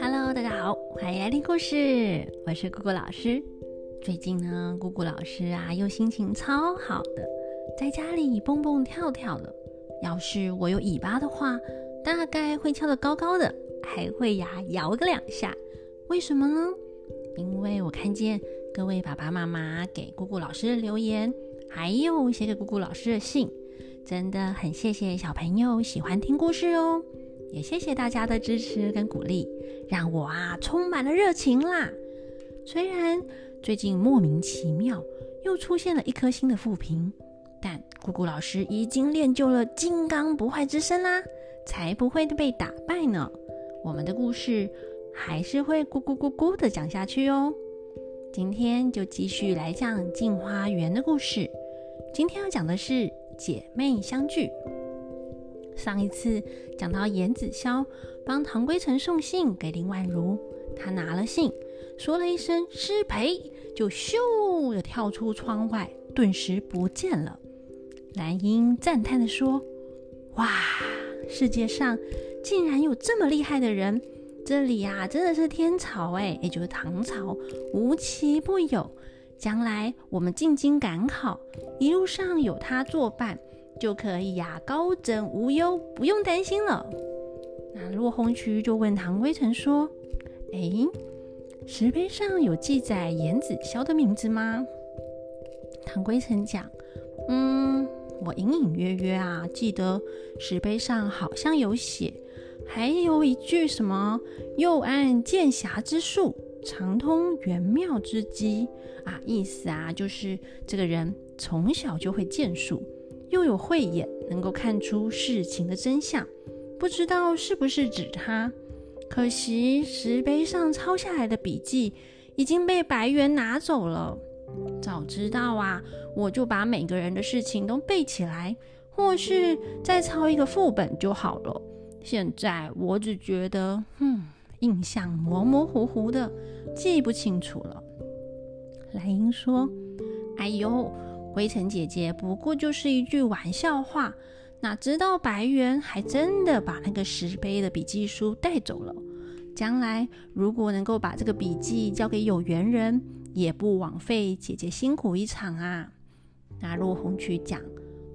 Hello，大家好，欢迎来听故事，我是姑姑老师。最近呢，姑姑老师啊，又心情超好的，在家里蹦蹦跳跳的。要是我有尾巴的话，大概会跳得高高的，还会呀摇个两下。为什么呢？因为我看见各位爸爸妈妈给姑姑老师的留言，还有写给姑姑老师的信，真的很谢谢小朋友喜欢听故事哦，也谢谢大家的支持跟鼓励，让我啊充满了热情啦。虽然最近莫名其妙又出现了一颗新的负评，但姑姑老师已经练就了金刚不坏之身啦，才不会被打败呢。我们的故事。还是会咕咕咕咕的讲下去哦。今天就继续来讲《镜花缘》的故事。今天要讲的是姐妹相聚。上一次讲到严子潇帮唐归尘送信给林婉如，他拿了信，说了一声“失陪”，就咻的跳出窗外，顿时不见了。兰英赞叹的说：“哇，世界上竟然有这么厉害的人！”这里呀，真的是天朝哎，也就是唐朝，无奇不有。将来我们进京赶考，一路上有他作伴，就可以呀，高枕无忧，不用担心了。那落红渠就问唐归尘说：“哎，石碑上有记载严子霄的名字吗？”唐归尘讲：“嗯，我隐隐约约啊，记得石碑上好像有写。”还有一句什么“又安剑侠之术，常通玄妙之机”啊，意思啊就是这个人从小就会剑术，又有慧眼，能够看出事情的真相。不知道是不是指他？可惜石碑上抄下来的笔记已经被白猿拿走了。早知道啊，我就把每个人的事情都背起来，或是再抄一个副本就好了。现在我只觉得，嗯，印象模模糊糊的，记不清楚了。莱茵说：“哎呦，灰尘姐姐不过就是一句玩笑话，哪知道白猿还真的把那个石碑的笔记书带走了。将来如果能够把这个笔记交给有缘人，也不枉费姐姐辛苦一场啊。”那落红曲讲。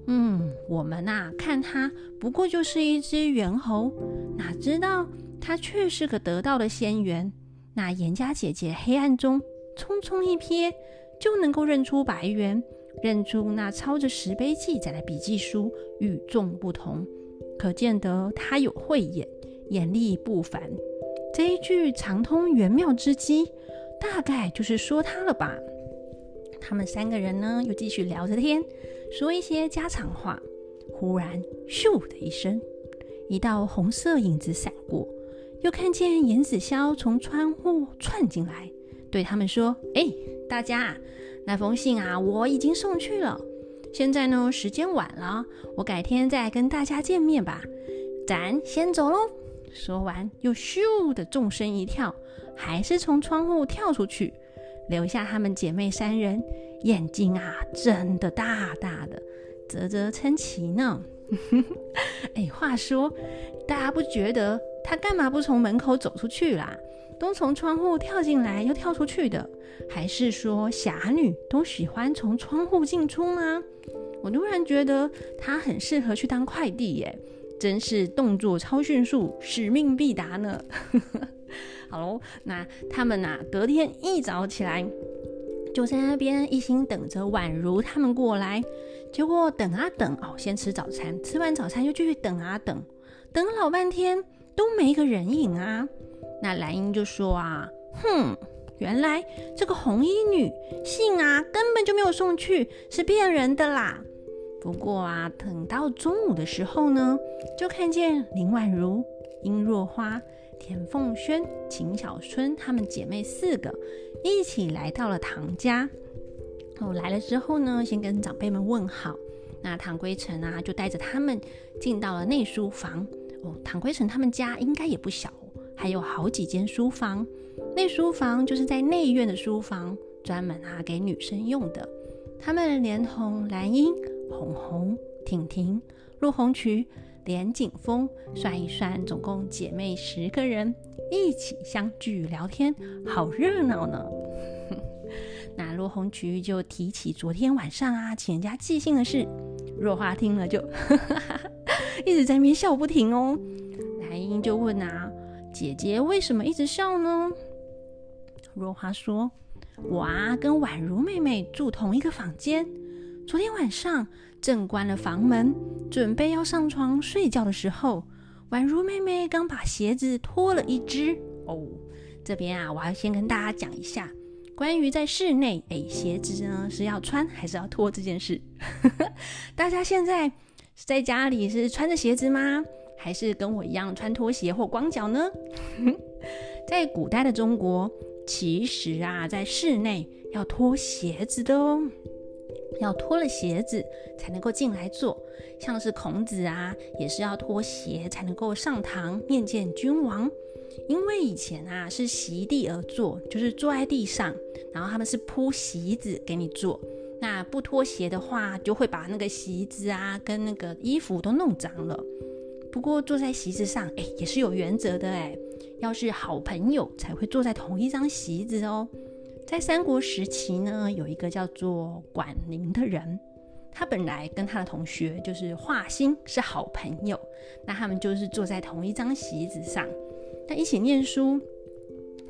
嗯，我们呐看他不过就是一只猿猴，哪知道他却是个得道的仙猿。那严家姐姐黑暗中匆匆一瞥，就能够认出白猿，认出那抄着石碑记载的笔记书与众不同，可见得他有慧眼，眼力不凡。这一句长通玄妙之机，大概就是说他了吧。他们三个人呢，又继续聊着天。说一些家常话，忽然咻的一声，一道红色影子闪过，又看见严子潇从窗户窜进来，对他们说：“哎，大家，那封信啊，我已经送去了。现在呢，时间晚了，我改天再跟大家见面吧。咱先走喽。”说完，又咻的纵身一跳，还是从窗户跳出去，留下他们姐妹三人。眼睛啊，真的大大的，啧啧称奇呢。哎，话说，大家不觉得他干嘛不从门口走出去啦？都从窗户跳进来又跳出去的，还是说侠女都喜欢从窗户进出吗？我突然觉得他很适合去当快递耶，真是动作超迅速，使命必达呢。好喽，那他们呐，隔天一早起来。就在那边一心等着宛如他们过来，结果等啊等哦，先吃早餐，吃完早餐又继续等啊等，等老半天都没个人影啊。那蓝英就说啊，哼，原来这个红衣女信啊根本就没有送去，是骗人的啦。不过啊，等到中午的时候呢，就看见林婉如、殷若花。田凤轩、秦小春她们姐妹四个一起来到了唐家。哦，来了之后呢，先跟长辈们问好。那唐归尘啊，就带着他们进到了内书房。哦，唐归尘他们家应该也不小，还有好几间书房。内书房就是在内院的书房，专门啊给女生用的。他们连同兰英、红红、婷婷、陆红渠连景峰，算一算，总共姐妹十个人一起相聚聊天，好热闹呢。那罗红菊就提起昨天晚上啊，请人家寄信的事。若花听了就 一直在那边笑不停哦。兰英就问啊，姐姐为什么一直笑呢？若花说。我啊，跟宛如妹妹住同一个房间。昨天晚上正关了房门，准备要上床睡觉的时候，宛如妹妹刚把鞋子脱了一只。哦，这边啊，我要先跟大家讲一下关于在室内，哎，鞋子呢是要穿还是要脱这件事。大家现在是在家里是穿着鞋子吗？还是跟我一样穿拖鞋或光脚呢？在古代的中国。其实啊，在室内要脱鞋子的哦，要脱了鞋子才能够进来坐。像是孔子啊，也是要脱鞋才能够上堂面见君王。因为以前啊是席地而坐，就是坐在地上，然后他们是铺席子给你坐。那不脱鞋的话，就会把那个席子啊跟那个衣服都弄脏了。不过坐在席子上，哎，也是有原则的哎。要是好朋友才会坐在同一张席子哦。在三国时期呢，有一个叫做管宁的人，他本来跟他的同学就是华歆是好朋友，那他们就是坐在同一张席子上，那一起念书。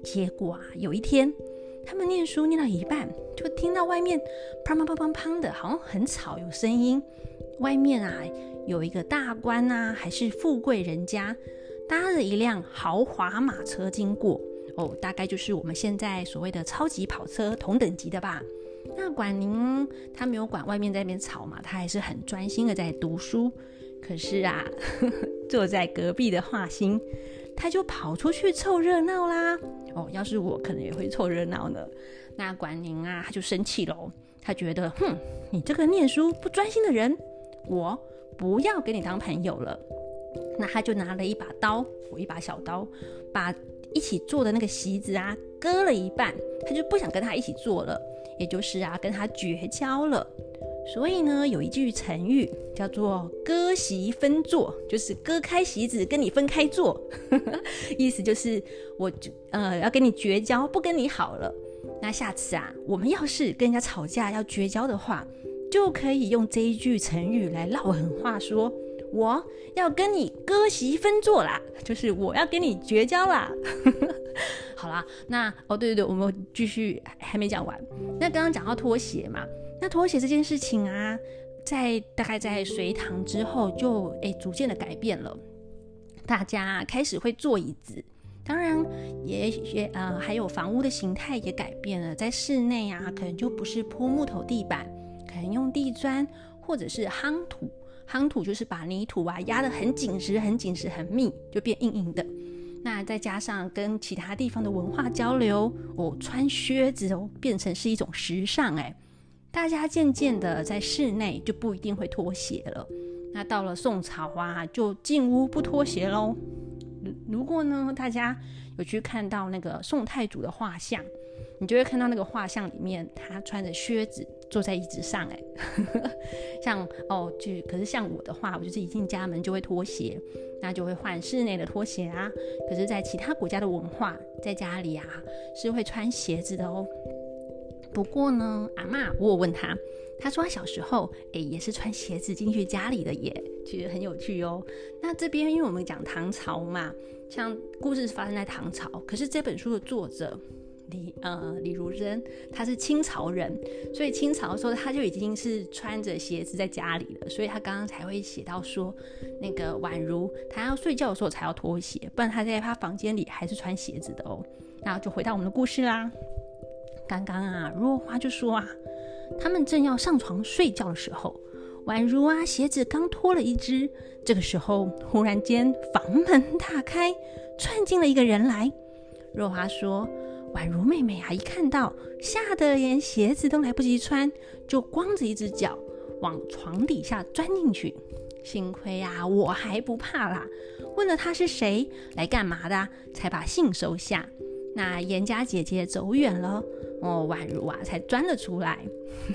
结果啊，有一天他们念书念到一半，就听到外面砰砰砰砰砰的，好像很吵，有声音。外面啊，有一个大官啊，还是富贵人家。搭着一辆豪华马车经过哦，大概就是我们现在所谓的超级跑车同等级的吧。那管宁他没有管外面在那边吵嘛，他还是很专心的在读书。可是啊，坐在隔壁的华歆，他就跑出去凑热闹啦。哦，要是我可能也会凑热闹呢。那管宁啊，他就生气喽，他觉得，哼，你这个念书不专心的人，我不要跟你当朋友了。那他就拿了一把刀，我一把小刀，把一起坐的那个席子啊割了一半，他就不想跟他一起坐了，也就是啊跟他绝交了。所以呢，有一句成语叫做“割席分坐”，就是割开席子跟你分开坐，意思就是我呃要跟你绝交，不跟你好了。那下次啊，我们要是跟人家吵架要绝交的话，就可以用这一句成语来唠狠话说。我要跟你割席分坐啦，就是我要跟你绝交啦。好啦，那哦对对对，我们继续还没讲完。那刚刚讲到拖鞋嘛，那拖鞋这件事情啊，在大概在隋唐之后就诶逐渐的改变了，大家开始会坐椅子，当然也也呃还有房屋的形态也改变了，在室内啊可能就不是铺木头地板，可能用地砖或者是夯土。夯土就是把泥土啊压得很紧实、很紧实、很密，就变硬硬的。那再加上跟其他地方的文化交流，哦，穿靴子哦，变成是一种时尚哎。大家渐渐的在室内就不一定会脱鞋了。那到了宋朝啊，就进屋不脱鞋喽。如果呢，大家有去看到那个宋太祖的画像。你就会看到那个画像里面，他穿着靴子坐在椅子上，哎，像哦，就可是像我的话，我就是一进家门就会脱鞋，那就会换室内的拖鞋啊。可是，在其他国家的文化，在家里啊是会穿鞋子的哦。不过呢，阿妈我有问他，他说他小时候哎也是穿鞋子进去家里的耶，其实很有趣哦。那这边因为我们讲唐朝嘛，像故事是发生在唐朝，可是这本书的作者。李呃李如珍，他是清朝人，所以清朝的时候他就已经是穿着鞋子在家里了，所以他刚刚才会写到说，那个宛如他要睡觉的时候才要脱鞋，不然他在他房间里还是穿鞋子的哦。然后就回到我们的故事啦。刚刚啊，若花就说啊，他们正要上床睡觉的时候，宛如啊鞋子刚脱了一只，这个时候忽然间房门大开，窜进了一个人来。若花说。宛如妹妹啊，一看到，吓得连鞋子都来不及穿，就光着一只脚往床底下钻进去。幸亏啊，我还不怕啦，问了他是谁，来干嘛的，才把信收下。那严家姐姐走远了，哦，宛如啊才钻了出来。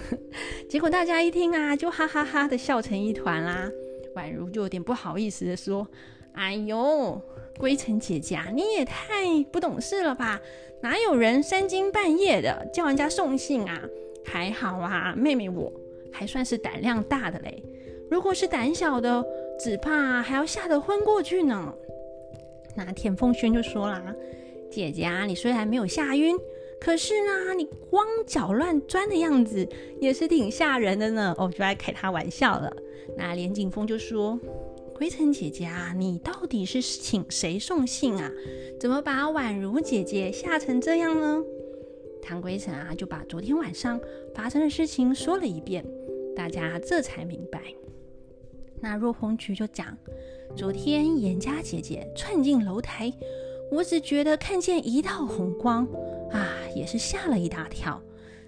结果大家一听啊，就哈哈哈的笑成一团啦。宛如就有点不好意思的说：“哎呦，归尘姐姐啊，你也太不懂事了吧？哪有人三更半夜的叫人家送信啊？还好啊，妹妹我还算是胆量大的嘞。如果是胆小的，只怕还要吓得昏过去呢。”那田凤轩就说啦：“姐姐啊，你虽然没有吓晕。”可是呢，你光脚乱钻的样子也是挺吓人的呢。哦，就爱开他玩笑了。那连景峰就说：“归尘姐姐啊，你到底是请谁送信啊？怎么把宛如姐姐吓成这样呢？”唐归尘啊，就把昨天晚上发生的事情说了一遍，大家这才明白。那若红菊就讲：“昨天严家姐姐窜进楼台，我只觉得看见一道红光。”啊，也是吓了一大跳。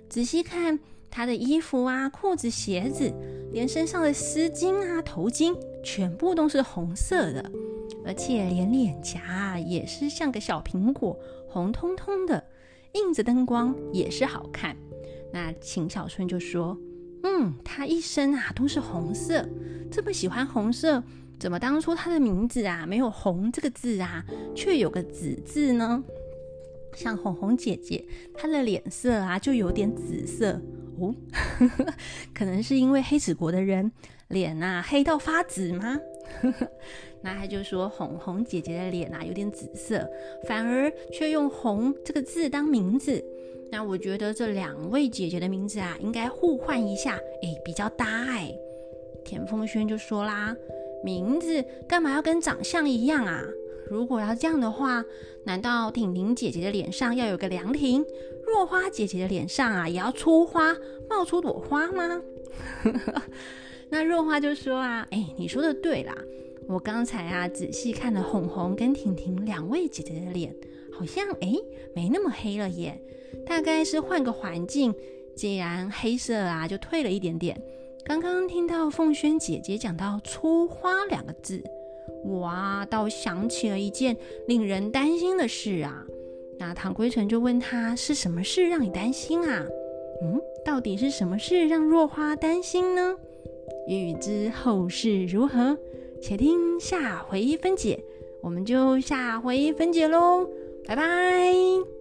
仔细看她的衣服啊、裤子、鞋子，连身上的丝巾啊、头巾，全部都是红色的，而且连脸颊也是像个小苹果，红彤彤的，映着灯光也是好看。那秦小春就说：“嗯，她一身啊都是红色，这么喜欢红色，怎么当初她的名字啊没有‘红’这个字啊，却有个‘紫’字呢？”像红红姐姐，她的脸色啊就有点紫色哦，可能是因为黑子国的人脸啊黑到发紫吗？那他就说红红姐姐的脸啊有点紫色，反而却用“红”这个字当名字。那我觉得这两位姐姐的名字啊应该互换一下，哎，比较搭哎。田凤轩就说啦，名字干嘛要跟长相一样啊？如果要这样的话，难道婷婷姐姐的脸上要有个凉亭，若花姐姐的脸上啊也要出花，冒出朵花吗？那若花就说啊，哎，你说的对啦，我刚才啊仔细看了红红跟婷婷两位姐姐的脸，好像哎没那么黑了耶，大概是换个环境，既然黑色啊就退了一点点。刚刚听到凤轩姐姐讲到出花两个字。我啊，倒想起了一件令人担心的事啊。那唐归尘就问他是什么事让你担心啊？嗯，到底是什么事让若花担心呢？欲知后事如何，且听下回分解。我们就下回分解喽，拜拜。